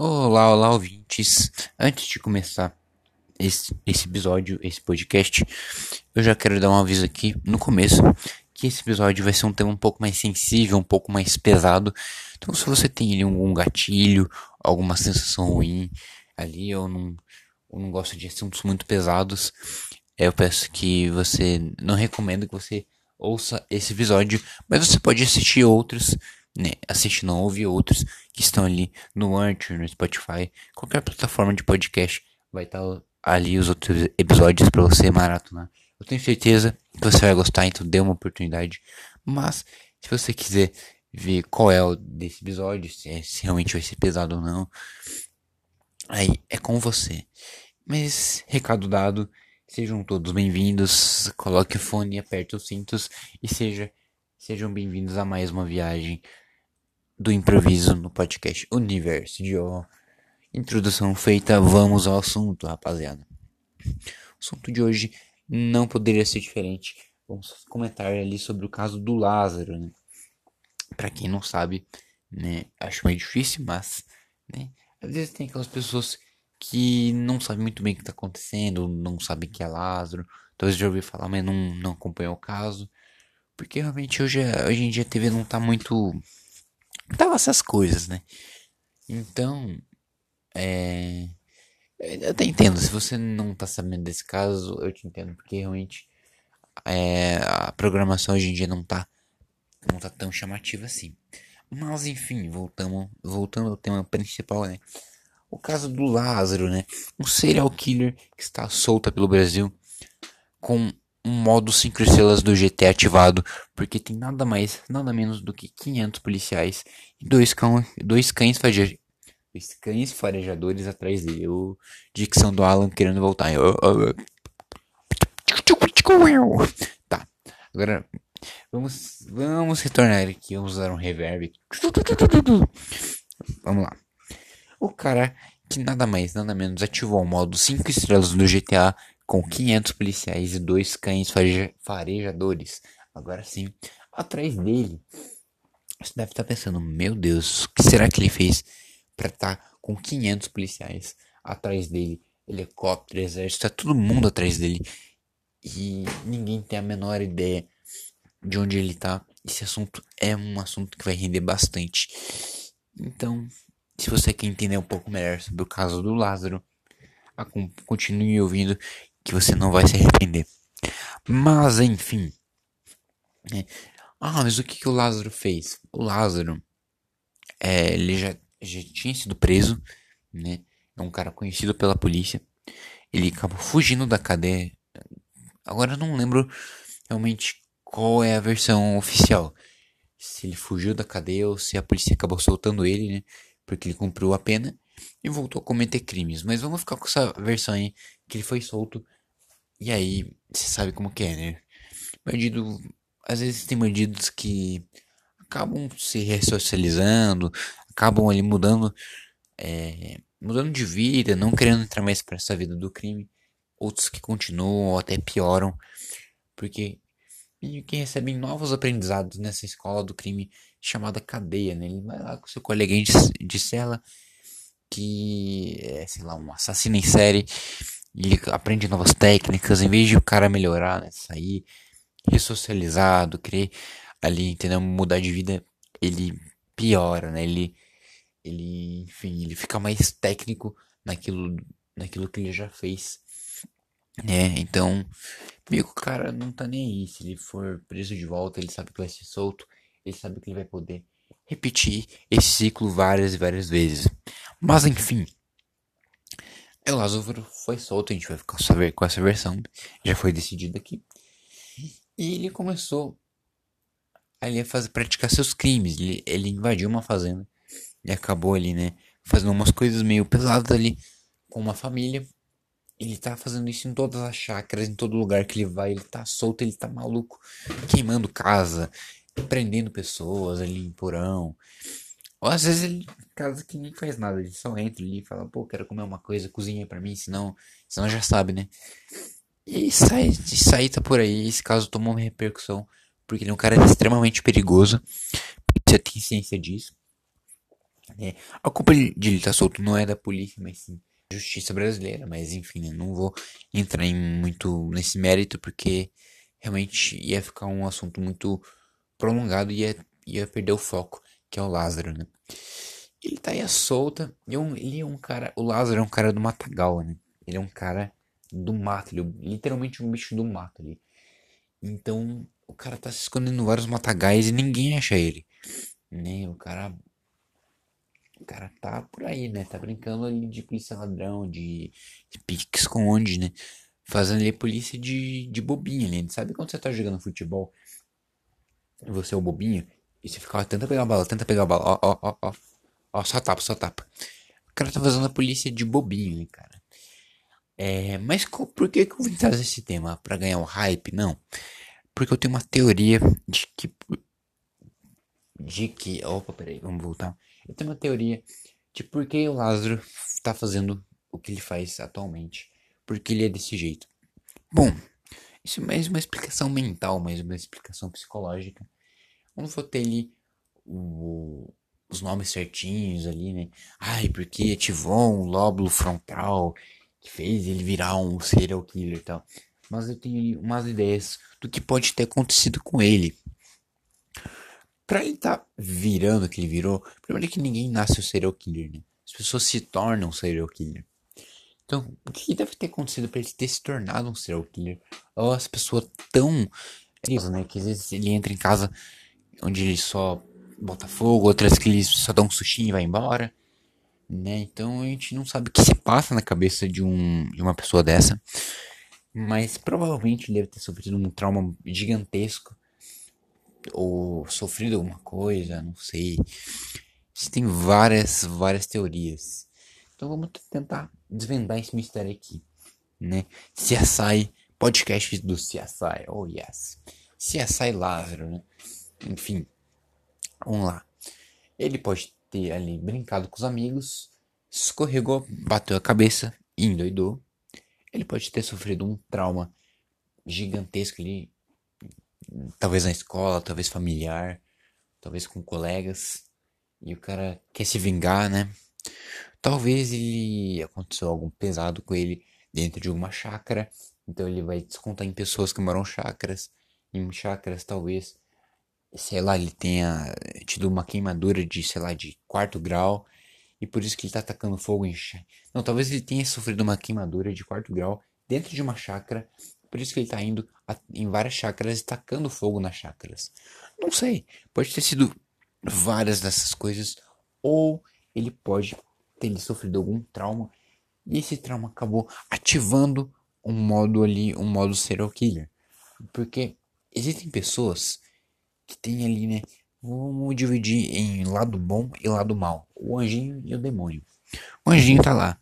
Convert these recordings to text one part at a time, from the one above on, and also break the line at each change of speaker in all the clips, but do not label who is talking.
Olá, olá, ouvintes. Antes de começar esse, esse episódio, esse podcast, eu já quero dar um aviso aqui no começo que esse episódio vai ser um tema um pouco mais sensível, um pouco mais pesado. Então, se você tem ali algum gatilho, alguma sensação ruim ali, ou não, ou não gosta de assuntos muito pesados, eu peço que você não recomendo que você ouça esse episódio, mas você pode assistir outros né, assiste não ouve outros que estão ali no Anchor, no Spotify, qualquer plataforma de podcast vai estar tá ali os outros episódios para você maratonar. Eu tenho certeza que você vai gostar, então dê uma oportunidade. Mas se você quiser ver qual é o desse episódio, se, é, se realmente vai ser pesado ou não, aí é com você. Mas recado dado, sejam todos bem-vindos. Coloque o fone, aperte os cintos e seja sejam bem-vindos a mais uma viagem do improviso no podcast Universo de O. Introdução feita, vamos ao assunto, rapaziada. O assunto de hoje não poderia ser diferente. Vamos comentar ali sobre o caso do Lázaro, né? Pra quem não sabe, né? Acho meio difícil, mas, né? Às vezes tem aquelas pessoas que não sabem muito bem o que está acontecendo, não sabem que é Lázaro. Talvez já ouviu falar, mas não, não acompanhou o caso. Porque realmente hoje, hoje em dia a TV não tá muito tava essas coisas, né? Então, é. Eu até entendo, se você não tá sabendo desse caso, eu te entendo, porque realmente é, a programação hoje em dia não tá, não tá tão chamativa assim. Mas enfim, voltamos, voltando ao tema principal, né? O caso do Lázaro, né? Um serial killer que está solta pelo Brasil com um modo 5 estrelas do GT ativado, porque tem nada mais, nada menos do que 500 policiais e dois, cão, dois cães farejadores. Dois cães farejadores atrás dele. O dicção do Alan querendo voltar. Tá, agora vamos, vamos retornar aqui. Vamos usar um reverb. Vamos lá. O cara que nada mais, nada menos ativou o modo 5 estrelas do GTA com 500 policiais e dois cães farejadores. Agora sim, atrás dele. Você deve estar pensando, meu Deus, o que será que ele fez para estar tá com 500 policiais atrás dele? Helicóptero, exército, tá todo mundo atrás dele. E ninguém tem a menor ideia de onde ele tá. Esse assunto é um assunto que vai render bastante. Então, se você quer entender um pouco melhor sobre o caso do Lázaro, continue ouvindo que você não vai se arrepender. Mas enfim. É. Ah, mas o que, que o Lázaro fez? O Lázaro, é, ele já, já tinha sido preso, né? É um cara conhecido pela polícia. Ele acabou fugindo da cadeia. Agora eu não lembro realmente qual é a versão oficial. Se ele fugiu da cadeia ou se a polícia acabou soltando ele, né? Porque ele cumpriu a pena e voltou a cometer crimes. Mas vamos ficar com essa versão aí que ele foi solto e aí, você sabe como que é, né? Bandido. Às vezes tem bandidos que acabam se ressocializando, acabam ali mudando. É, mudando de vida, não querendo entrar mais para essa vida do crime. Outros que continuam ou até pioram. Porque que recebem novos aprendizados nessa escola do crime chamada cadeia, né? Ele vai lá com seu coleguinha de, de cela que é, sei lá, um assassino em série ele aprende novas técnicas, em vez de o cara melhorar, né, sair ressocializado, querer ali, entendeu, mudar de vida, ele piora, né, ele, ele, enfim, ele fica mais técnico naquilo, naquilo que ele já fez, né, então, meio que o cara não tá nem aí, se ele for preso de volta, ele sabe que vai ser solto, ele sabe que ele vai poder repetir esse ciclo várias e várias vezes, mas enfim, o Lázaro foi solto, a gente vai ficar saber com essa versão. Já foi decidido aqui. E ele começou ali a fazer, praticar seus crimes. Ele, ele invadiu uma fazenda e acabou ali, né? Fazendo umas coisas meio pesadas ali com uma família. Ele tá fazendo isso em todas as chácaras, em todo lugar que ele vai. Ele tá solto, ele tá maluco, queimando casa, prendendo pessoas ali em porão. Ou às vezes ele casa que nem faz nada, ele só entra ali e fala, pô, quero comer uma coisa, cozinha para mim, senão, senão já sabe, né? E sai, sai tá por aí, esse caso tomou uma repercussão, porque ele é um cara extremamente perigoso, você tem ciência disso. É, a culpa de ele estar tá solto não é da polícia, mas sim da justiça brasileira. Mas enfim, né, não vou entrar em muito nesse mérito porque realmente ia ficar um assunto muito prolongado e ia, ia perder o foco, que é o Lázaro, né? Ele tá aí à solta. Ele é um cara. O Lázaro é um cara do Matagal, né? Ele é um cara do mato. Ele é literalmente um bicho do mato ali. Então, o cara tá se escondendo em vários matagais e ninguém acha ele. Né? O cara. O cara tá por aí, né? Tá brincando ali de polícia ladrão, de, de pique esconde, né? Fazendo ali polícia de, de bobinha, né? Sabe quando você tá jogando futebol e você é o bobinho? E você tenta pegar a bala, tenta pegar a bala, ó, ó, ó, ó. Ó, só tapa, só tapa. O cara tá fazendo a polícia de bobinho, né, cara? É, mas por que, que eu vim trazer esse tema? Para ganhar um hype? Não. Porque eu tenho uma teoria de que. De que. Opa, peraí, vamos voltar. Eu tenho uma teoria de por que o Lázaro tá fazendo o que ele faz atualmente. Porque ele é desse jeito. Bom, isso é mais uma explicação mental, mais uma explicação psicológica. Não vou ter ali o, os nomes certinhos ali, né? Ai, porque ativou um lóbulo frontal que fez ele virar um serial killer e tal. Mas eu tenho umas ideias do que pode ter acontecido com ele. Pra ele tá virando o que ele virou, primeiro que ninguém nasce um serial killer, né? As pessoas se tornam um serial killer. Então, o que deve ter acontecido para ele ter se tornado um serial killer? Ou as pessoas tão. Né? Que às vezes ele entra em casa onde ele só bota fogo, outras que ele só dá um sustinho e vai embora. Né? Então a gente não sabe o que se passa na cabeça de, um, de uma pessoa dessa. Mas provavelmente ele deve ter sofrido um trauma gigantesco. Ou sofrido alguma coisa, não sei. Existem várias, várias teorias. Então vamos tentar desvendar esse mistério aqui, né? CSI, podcast do CSI, oh yes. CSI Lázaro, né? Enfim, vamos lá. Ele pode ter ali brincado com os amigos, escorregou, bateu a cabeça e endoidou. Ele pode ter sofrido um trauma gigantesco ali, talvez na escola, talvez familiar, talvez com colegas, e o cara quer se vingar, né? Talvez ele aconteceu algo pesado com ele dentro de uma chácara, então ele vai descontar em pessoas que moram chácaras. Em chácaras, talvez, sei lá, ele tenha tido uma queimadura de, sei lá, de quarto grau e por isso que ele tá atacando fogo em Não, talvez ele tenha sofrido uma queimadura de quarto grau dentro de uma chácara, por isso que ele tá indo em várias chácaras e tacando fogo nas chácaras. Não sei, pode ter sido várias dessas coisas ou ele pode ter sofrido algum trauma e esse trauma acabou ativando um modo ali, um modo serial killer. Porque existem pessoas que tem ali, né? Vamos dividir em lado bom e lado mal. O anjinho e o demônio. O anjinho tá lá,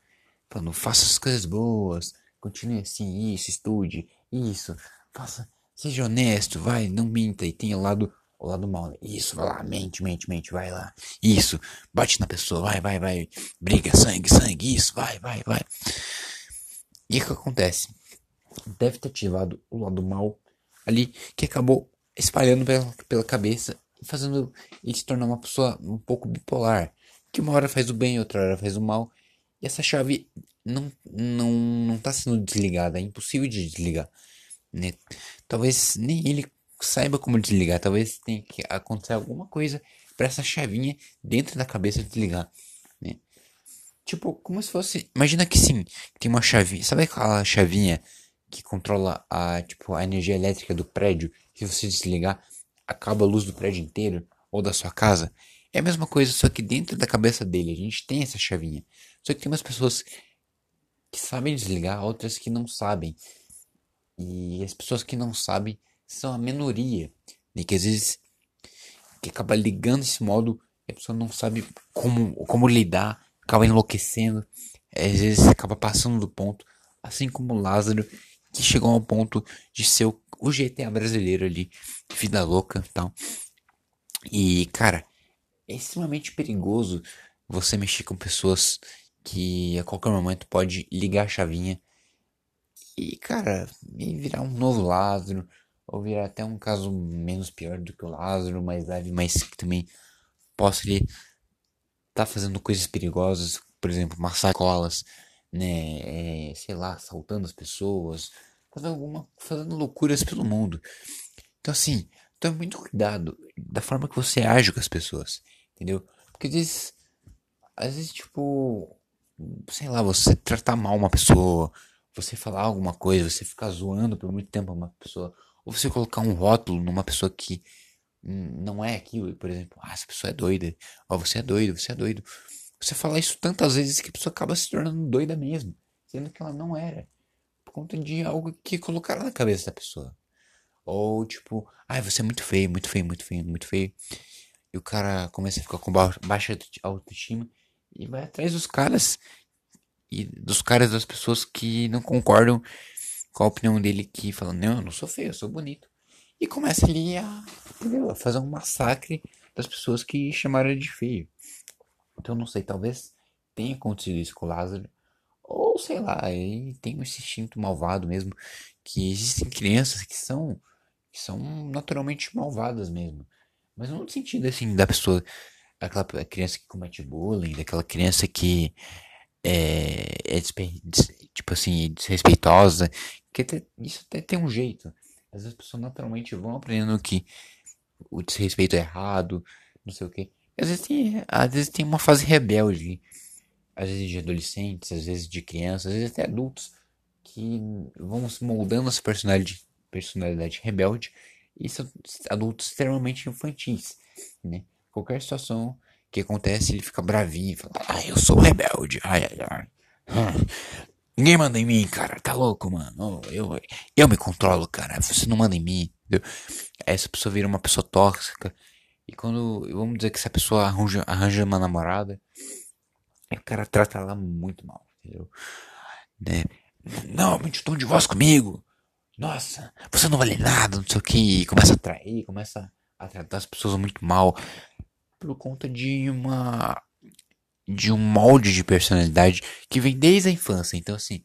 falando, faça as coisas boas, continue assim, isso, estude, isso, faça, seja honesto, vai, não minta. E tem o lado o lado mal? Isso, vai lá, mente, mente, mente, vai lá. Isso, bate na pessoa, vai, vai, vai. Briga, sangue, sangue, isso, vai, vai, vai. E o que acontece? Deve ter ativado o lado mal ali que acabou espalhando pela, pela cabeça e fazendo ele se tornar uma pessoa um pouco bipolar. Que uma hora faz o bem, outra hora faz o mal. E essa chave não, não, não tá sendo desligada, é impossível de desligar. Né? Talvez nem ele saiba como desligar. Talvez tenha que acontecer alguma coisa para essa chavinha dentro da cabeça desligar, né? Tipo, como se fosse, imagina que sim, tem uma chavinha, sabe aquela chavinha que controla a, tipo, a energia elétrica do prédio? Se você desligar, acaba a luz do prédio inteiro ou da sua casa. É a mesma coisa, só que dentro da cabeça dele a gente tem essa chavinha. Só que tem umas pessoas que sabem desligar, outras que não sabem. E as pessoas que não sabem são a minoria, né? que às vezes que acaba ligando esse modo e a pessoa não sabe como, como lidar, acaba enlouquecendo, às vezes acaba passando do ponto, assim como Lázaro, que chegou ao ponto de ser o, GTA brasileiro ali, vida louca tal. E, cara, é extremamente perigoso você mexer com pessoas que a qualquer momento pode ligar a chavinha e, cara, virar um novo Lázaro, ou virar até um caso menos pior do que o Lázaro, mais leve, mas que também possa ali tá fazendo coisas perigosas, por exemplo, massacres, né, é, sei lá, assaltando as pessoas, fazendo alguma, fazendo loucuras pelo mundo. Então assim, tome muito cuidado da forma que você age com as pessoas, entendeu? Porque às vezes, às vezes tipo, sei lá, você tratar mal uma pessoa, você falar alguma coisa, você ficar zoando por muito tempo uma pessoa, ou você colocar um rótulo numa pessoa que não é aquilo, por exemplo, ah, essa pessoa é doida, ó, você é doido, você é doido. Você fala isso tantas vezes que a pessoa acaba se tornando doida mesmo, sendo que ela não era, conta de algo que colocaram na cabeça da pessoa. Ou tipo, ah, você é muito feio, muito feio, muito feio, muito feio. E o cara começa a ficar com baixa autoestima e vai atrás dos caras e dos caras das pessoas que não concordam com a opinião dele que falam, não, eu não sou feio, eu sou bonito. E começa ali a, entendeu? a fazer um massacre das pessoas que chamaram ele de feio. Então não sei, talvez tenha acontecido isso com o Lázaro. Ou sei lá, tem esse instinto malvado mesmo. Que existem crianças que são, que são naturalmente malvadas mesmo. Mas não no sentido assim da pessoa, aquela criança que comete bullying, daquela criança que é, é tipo assim, desrespeitosa. Que até, isso até tem um jeito. Às vezes as pessoas naturalmente vão aprendendo que o desrespeito é errado, não sei o que. Às vezes tem, às vezes tem uma fase rebelde. Às vezes de adolescentes, às vezes de crianças, às vezes até adultos que vão se moldando essa personalidade, personalidade rebelde e são adultos extremamente infantis, né? Qualquer situação que acontece, ele fica bravinho, fala, ah, eu sou rebelde, ai, ai, ai. Ninguém manda em mim, cara, tá louco, mano, eu, eu me controlo, cara, você não manda em mim, entendeu? Essa pessoa vira uma pessoa tóxica, e quando, vamos dizer que essa pessoa arranja, arranja uma namorada, o cara trata ela muito mal, entendeu? Né? Não, aumente o tom de voz comigo, nossa, você não vale nada, não sei o que, começa a trair, começa a tratar as pessoas muito mal por conta de uma de um molde de personalidade que vem desde a infância. Então assim,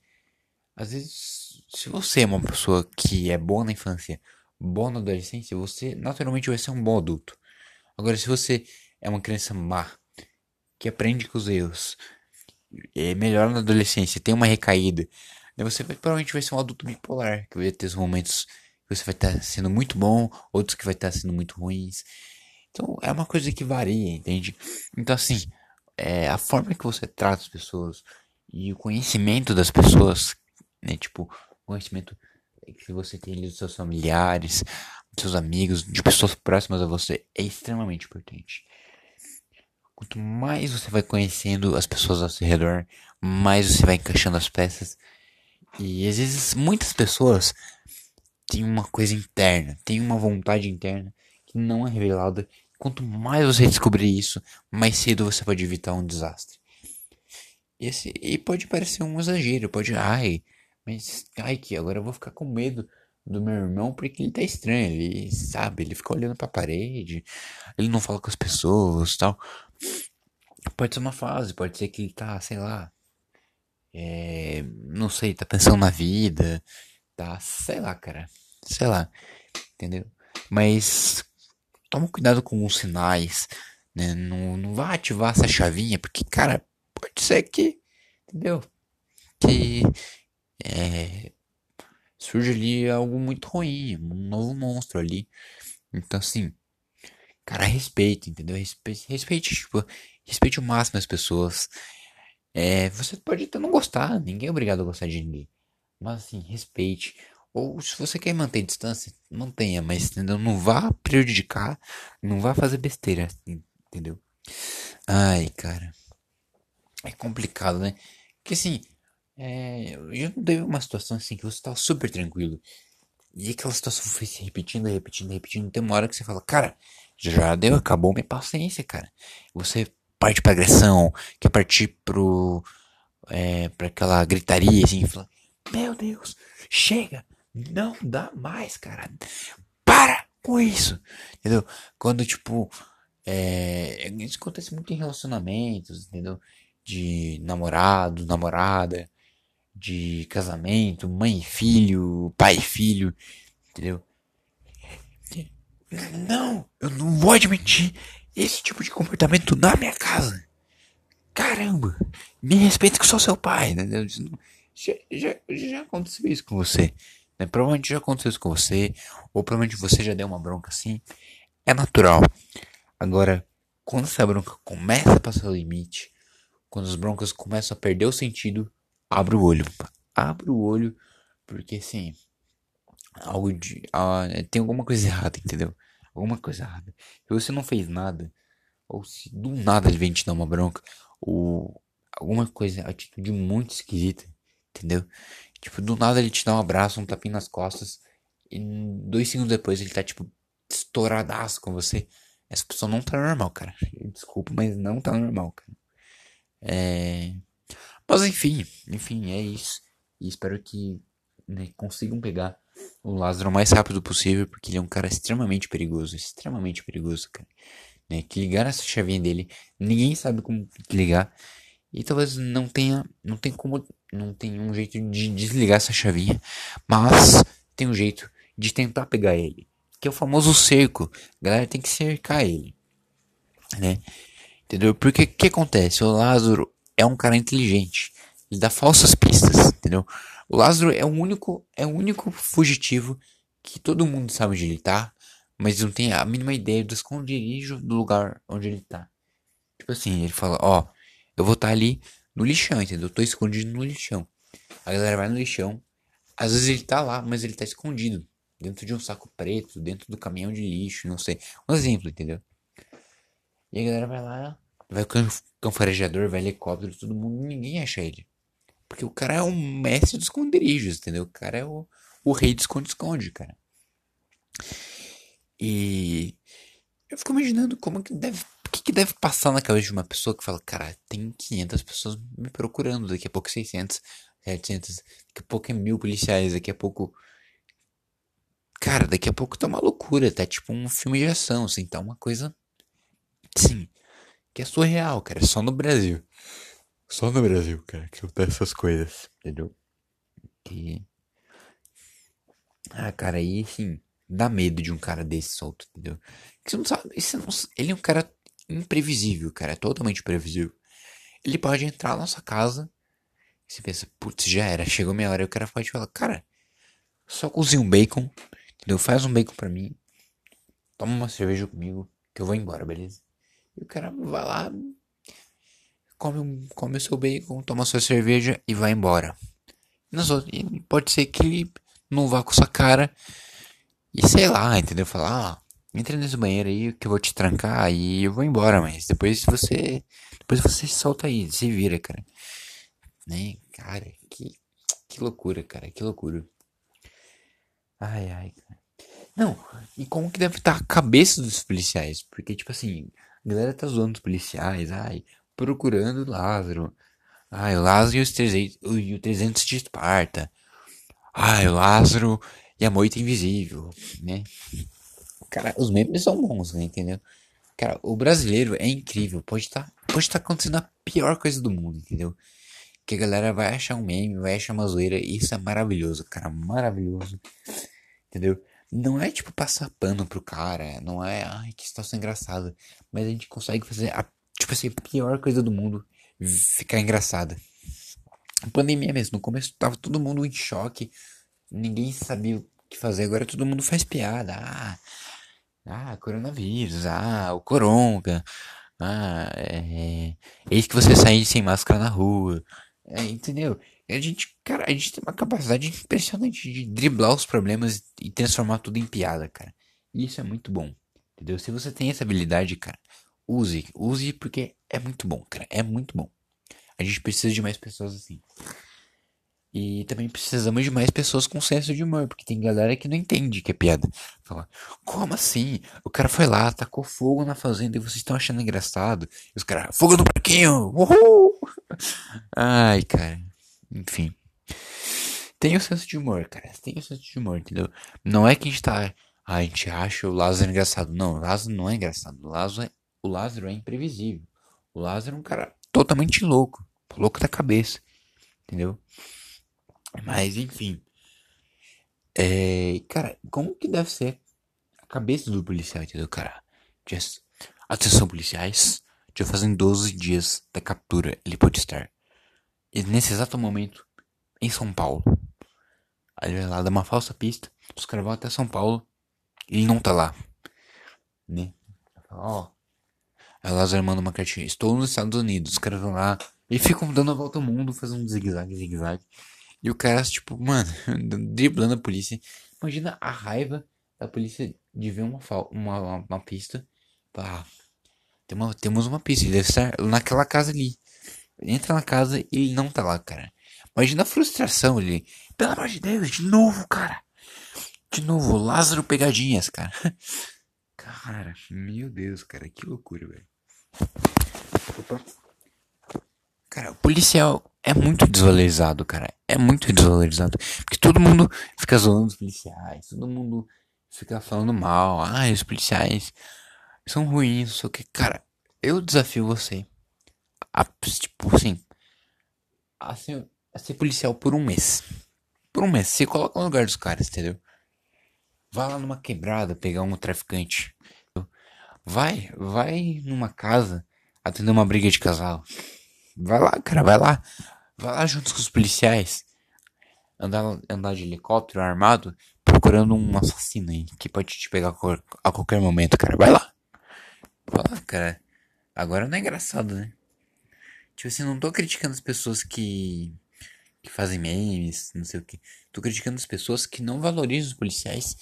às vezes se você é uma pessoa que é boa na infância, boa na adolescência, você naturalmente vai ser um bom adulto. Agora se você é uma criança má, que aprende com os erros, é melhor na adolescência, tem uma recaída, você vai, provavelmente vai ser um adulto bipolar, que vai ter os momentos que você vai estar sendo muito bom, outros que vai estar sendo muito ruins. Então é uma coisa que varia, entende? Então assim, é, a forma que você trata as pessoas e o conhecimento das pessoas, né? Tipo, o conhecimento que você tem ali dos seus familiares, dos seus amigos, de pessoas próximas a você é extremamente importante. Quanto mais você vai conhecendo as pessoas ao seu redor, mais você vai encaixando as peças. E às vezes muitas pessoas têm uma coisa interna, têm uma vontade interna que não é revelada. Quanto mais você descobrir isso, mais cedo você pode evitar um desastre. Esse, e pode parecer um exagero, pode, ai, mas, ai, que agora eu vou ficar com medo do meu irmão porque ele tá estranho, ele sabe, ele fica olhando pra parede, ele não fala com as pessoas tal. Pode ser uma fase, pode ser que tá, sei lá, é, não sei, tá pensando na vida, tá, sei lá, cara, sei lá, entendeu? Mas toma cuidado com os sinais, né? Não, não vá ativar essa chavinha, porque, cara, pode ser que, entendeu? Que é, surge ali algo muito ruim, um novo monstro ali. Então, assim, cara, respeite, entendeu? Respeite, respeite, tipo, respeite o máximo as pessoas. É, você pode até não gostar, ninguém é obrigado a gostar de ninguém. Mas, assim, respeite. Ou se você quer manter distância, mantenha, mas entendeu? Não vá prejudicar, não vá fazer besteira, entendeu? Ai, cara. É complicado, né? Porque assim, é, eu já teve uma situação assim que você tava super tranquilo. E aquela situação foi se repetindo, repetindo, repetindo. Tem uma hora que você fala, cara, já deu, acabou minha paciência, cara. Você parte pra agressão, quer partir pro. É, pra aquela gritaria assim, fala, meu Deus, chega, não dá mais, cara. Para com isso. Entendeu? Quando, tipo, é, isso acontece muito em relacionamentos, entendeu? De namorado, namorada, de casamento, mãe e filho, pai e filho, entendeu? Não, eu não vou admitir esse tipo de comportamento na minha casa. caramba, me respeita que eu sou seu pai, entendeu? Já, já, já aconteceu isso com você. Né? Provavelmente já aconteceu isso com você, ou provavelmente você já deu uma bronca assim. É natural. Agora, quando essa bronca começa a passar o limite, quando as broncas começam a perder o sentido, abre o olho. Abre o olho, porque assim, algo de. Ah, tem alguma coisa errada, entendeu? Alguma coisa errada. Se você não fez nada, ou se do nada ele vem te dar uma bronca, ou alguma coisa, atitude muito esquisita, entendeu? Tipo, do nada ele te dá um abraço, um tapinha nas costas, e dois segundos depois ele tá, tipo, estouradaço com você. Essa pessoa não tá normal, cara. Desculpa, mas não tá normal, cara. É. Mas enfim, enfim, é isso. E espero que né, consigam pegar o Lázaro o mais rápido possível, porque ele é um cara extremamente perigoso, extremamente perigoso, cara. Né, que ligar essa chavinha dele, ninguém sabe como ligar. E talvez não tenha, não tem como, não tem um jeito de desligar essa chavinha, mas tem um jeito de tentar pegar ele, que é o famoso cerco. A galera tem que cercar ele, né? Entendeu? Porque o que acontece? O Lázaro é um cara inteligente. Ele dá falsas pistas, entendeu? O Lázaro é o único, é o único fugitivo que todo mundo sabe onde ele tá, mas não tem a mínima ideia do esconderijo do lugar onde ele tá. Tipo assim, ele fala, ó, eu vou estar tá ali no lixão, entendeu? Eu tô escondido no lixão. A galera vai no lixão. Às vezes ele tá lá, mas ele tá escondido. Dentro de um saco preto, dentro do caminhão de lixo, não sei. Um exemplo, entendeu? E a galera vai lá, vai com cão farejador, vai helicóptero, todo mundo, ninguém acha ele. Porque o cara é um mestre dos esconderijos, entendeu? O cara é o, o rei do esconde-esconde, cara. E eu fico imaginando como que deve, o que, que deve passar na cabeça de uma pessoa que fala, cara, tem 500 pessoas me procurando, daqui a pouco 600, 700, daqui a pouco é mil policiais, daqui a pouco Cara, daqui a pouco tá uma loucura, tá tipo um filme de ação, assim, tá uma coisa. Sim, que é surreal, cara, só no Brasil. Só no Brasil, cara, que acontece essas coisas, entendeu? Que. Ah, cara, aí, assim, dá medo de um cara desse solto, entendeu? Que você não sabe. Você não, ele é um cara imprevisível, cara, é totalmente imprevisível. Ele pode entrar na sua casa e você pensa, putz, já era, chegou minha hora, e o cara pode falar, cara, só cozinha um bacon, entendeu? Faz um bacon pra mim, toma uma cerveja comigo, que eu vou embora, beleza? E o cara vai lá, come, come o seu bacon, toma sua cerveja e vai embora. Pode ser que ele não vá com sua cara e sei lá, entendeu? Falar, ah, entra nesse banheiro aí que eu vou te trancar e eu vou embora, mas depois você. Depois você solta aí, se vira, cara. Né? Cara, que, que loucura, cara, que loucura. Ai, ai, cara. Não, e como que deve estar a cabeça dos policiais? Porque, tipo assim, a galera tá zoando os policiais, ai, procurando Lázaro. Ai, Lázaro e, os 300, e o 300 de Esparta. Ai, Lázaro e a moita invisível, né? Cara, os memes são bons, né? Entendeu? Cara, o brasileiro é incrível. Pode estar tá, pode tá acontecendo a pior coisa do mundo, entendeu? Que a galera vai achar um meme, vai achar uma zoeira. Isso é maravilhoso, cara. Maravilhoso. Entendeu? Não é tipo passar pano pro cara. Não é, ai, que situação engraçada. Mas a gente consegue fazer a tipo assim, pior coisa do mundo ficar engraçada. Pandemia mesmo, no começo tava todo mundo em choque, ninguém sabia o que fazer, agora todo mundo faz piada. Ah, ah coronavírus, ah, o coronga, ah, é, eis que você sair sem máscara na rua, é, entendeu? A gente, cara, a gente tem uma capacidade impressionante de driblar os problemas e transformar tudo em piada, cara. E isso é muito bom, entendeu? Se você tem essa habilidade, cara, Use, use porque é muito bom, cara. É muito bom. A gente precisa de mais pessoas assim. E também precisamos de mais pessoas com senso de humor, porque tem galera que não entende que é piada. Fala, como assim? O cara foi lá, tacou fogo na fazenda e vocês estão achando engraçado. E os caras, fogo no parquinho! Uhul! Ai, cara. Enfim. Tem o senso de humor, cara. Tem o senso de humor, entendeu? Não é que a gente tá. a gente acha o Lázaro engraçado. Não, o Lázaro não é engraçado. O Lázaro é o Lázaro é imprevisível. O Lázaro é um cara totalmente louco. Louco da cabeça. Entendeu? Mas, enfim. É, cara, como que deve ser a cabeça do policial, entendeu, cara? Just, atenção, policiais. já fazem 12 dias da captura. Ele pode estar. E nesse exato momento, em São Paulo. Aí ele lá, dá uma falsa pista. Os caras vão até São Paulo. E ele não tá lá. Né? Ó. Aí o Lázaro manda uma cartinha. Estou nos Estados Unidos. Os caras vão lá. E ficam dando a volta ao mundo, fazendo um zigue-zague, zigue-zague. E o cara, tipo, mano, driblando a polícia. Imagina a raiva da polícia de ver uma, uma, uma pista. Pá, tem uma, temos uma pista, ele deve estar naquela casa ali. Entra na casa e ele não tá lá, cara. Imagina a frustração ali. Pelo amor de Deus, de novo, cara. De novo, Lázaro pegadinhas, cara. Cara, meu Deus, cara, que loucura, velho. Cara, o policial é muito desvalorizado, cara. É muito desvalorizado. Porque todo mundo fica zoando os policiais. Todo mundo fica falando mal. Ah, os policiais são ruins, não sei o que. Cara, eu desafio você a, tipo assim, a ser, a ser policial por um mês. Por um mês. Você coloca no lugar dos caras, entendeu? Vai lá numa quebrada pegar um traficante. Vai, vai numa casa atender uma briga de casal. Vai lá, cara, vai lá. Vai lá junto com os policiais. Andar, andar de helicóptero armado procurando um assassino aí que pode te pegar a qualquer momento, cara. Vai lá. Vai lá, cara. Agora não é engraçado, né? Tipo assim, não tô criticando as pessoas que. que fazem memes, não sei o que. Tô criticando as pessoas que não valorizam os policiais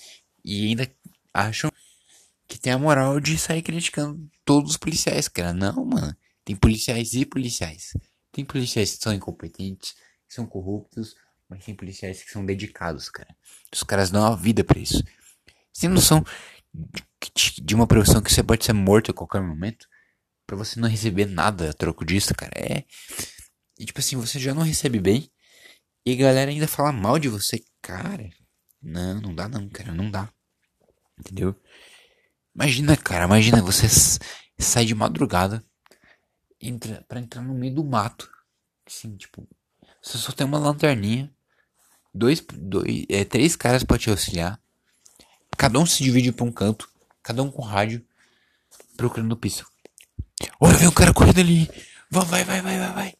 e ainda acham que tem a moral de sair criticando todos os policiais, cara. Não, mano. Tem policiais e policiais. Tem policiais que são incompetentes, que são corruptos, mas tem policiais que são dedicados, cara. Os caras dão a vida pra isso. Você tem noção de, uma profissão que você pode ser morto a qualquer momento? Pra você não receber nada a troco disso, cara. É. E tipo assim, você já não recebe bem. E a galera ainda fala mal de você. Cara, não, não dá não, cara. Não dá. Entendeu? Imagina, cara. Imagina você sai de madrugada entra, pra entrar no meio do mato. Assim, tipo, você só tem uma lanterninha. Dois, dois, é, três caras pra te auxiliar. Cada um se divide pra um canto. Cada um com rádio. Procurando pista. Olha, vem um cara correndo ali. Vai, vai, vai, vai, vai, vai.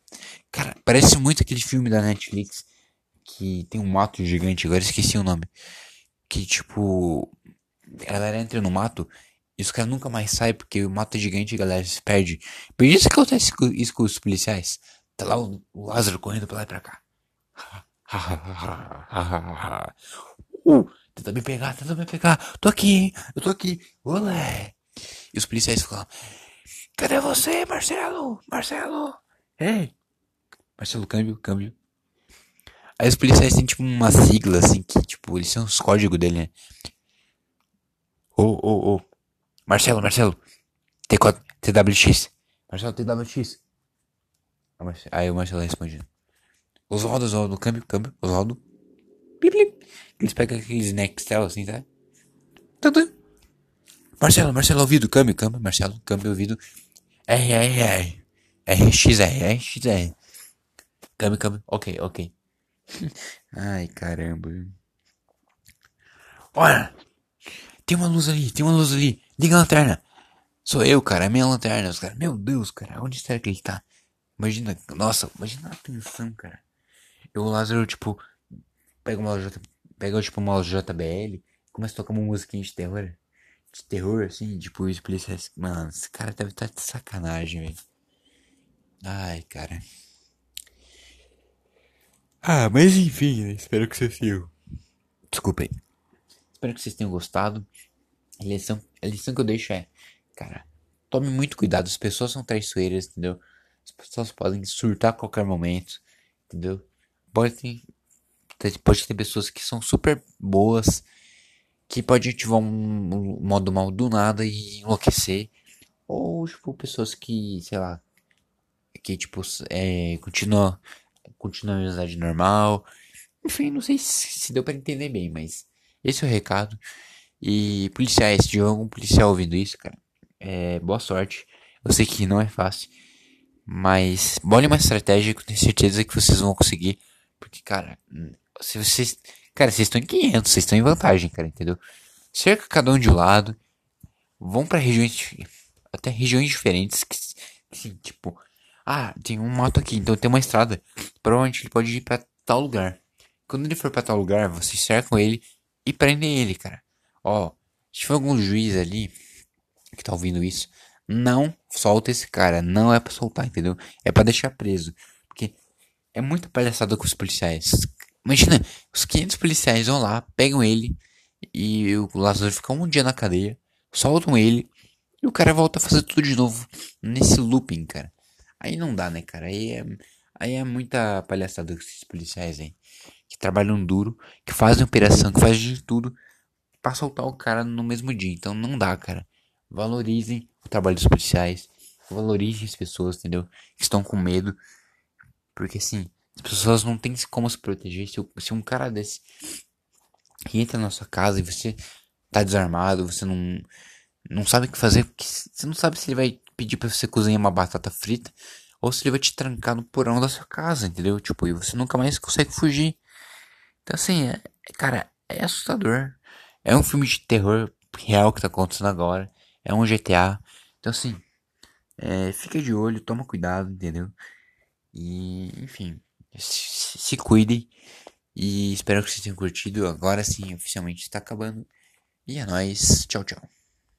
Cara, parece muito aquele filme da Netflix. Que tem um mato gigante. Agora esqueci o nome. Que tipo. A galera entra no mato e os caras nunca mais saem porque é gigante e a galera se perde. Por isso que acontece isso com os policiais. Tá lá o, Lázaro correndo pra lá e pra cá. uh, tenta me pegar, tenta me pegar. Tô aqui, eu tô aqui. Olé. E os policiais falam: Cadê você, Marcelo? Marcelo? Ei. Marcelo, câmbio, câmbio. Aí os policiais têm tipo uma sigla assim que, tipo, eles são os códigos dele, né? Ô, ô, ô. Marcelo, Marcelo. T4, TWX. Marcelo, TWX. Aí o Marcelo responde. Oswaldo, Oswaldo, câmbio, câmbio, Oswaldo. Eles pegam aqueles Nextel assim, tá? Marcelo, Marcelo, ouvido, câmbio, câmbio, Marcelo, câmbio, ouvido. R, R, R. RXR, RXR. Câmbio, câmbio, ok, ok. Ai, caramba. Olha! Tem uma luz ali, tem uma luz ali. Liga a lanterna. Sou eu, cara. É minha lanterna. Os caras, meu Deus, cara. Onde será que ele tá? Imagina, nossa, imagina a tensão, cara. Eu, o Lázaro, tipo, pega uma pega, tipo, uma JBL, começa a tocar uma musiquinha de terror. De terror, assim, tipo, os policiais. Mano, esse cara deve estar tá de sacanagem, velho. Ai, cara. Ah, mas enfim, né? espero que vocês tenham. Desculpem. Espero que vocês tenham gostado. A lição, a lição que eu deixo é, cara, tome muito cuidado. As pessoas são traiçoeiras, entendeu? As pessoas podem surtar a qualquer momento, entendeu? Pode ter, pode ter pessoas que são super boas, que pode ativar um, um modo mal do nada e enlouquecer. Ou, tipo, pessoas que, sei lá, que, tipo, é, continua, continua a amizade normal. Enfim, não sei se, deu para entender bem, mas esse é o recado. E policiais, se tiver algum policial ouvindo isso, cara, é, boa sorte. Eu sei que não é fácil, mas bolhe uma estratégia que eu tenho certeza que vocês vão conseguir. Porque, cara, se vocês. Cara, vocês estão em 500, vocês estão em vantagem, cara, entendeu? Cerca cada um de um lado. Vão para regiões. Até regiões diferentes. Que Sim, tipo, ah, tem um mato aqui, então tem uma estrada. Provavelmente ele pode ir pra tal lugar. Quando ele for pra tal lugar, vocês cercam ele e prendem ele, cara. Ó, se tiver algum juiz ali que tá ouvindo isso, não solta esse cara. Não é pra soltar, entendeu? É pra deixar preso. Porque é muita palhaçada com os policiais. Imagina, os 500 policiais vão lá, pegam ele e o Lázaro fica um dia na cadeia, soltam ele e o cara volta a fazer tudo de novo nesse looping, cara. Aí não dá, né, cara? Aí é, aí é muita palhaçada com esses policiais aí. Que trabalham duro, que fazem operação, que fazem de tudo pra soltar o cara no mesmo dia. Então não dá, cara. Valorizem o trabalho dos policiais. Valorizem as pessoas, entendeu? Que estão com medo. Porque assim, as pessoas não têm como se proteger. Se, se um cara desse entra na sua casa e você tá desarmado, você não, não sabe o que fazer, você não sabe se ele vai pedir pra você cozinhar uma batata frita ou se ele vai te trancar no porão da sua casa, entendeu? Tipo, e você nunca mais consegue fugir. Então, assim, é, cara, é assustador. É um filme de terror real que tá acontecendo agora. É um GTA. Então, assim, é, fica de olho, toma cuidado, entendeu? E, enfim, se, se cuidem. E espero que vocês tenham curtido. Agora sim, oficialmente está acabando. E é nóis. Tchau, tchau.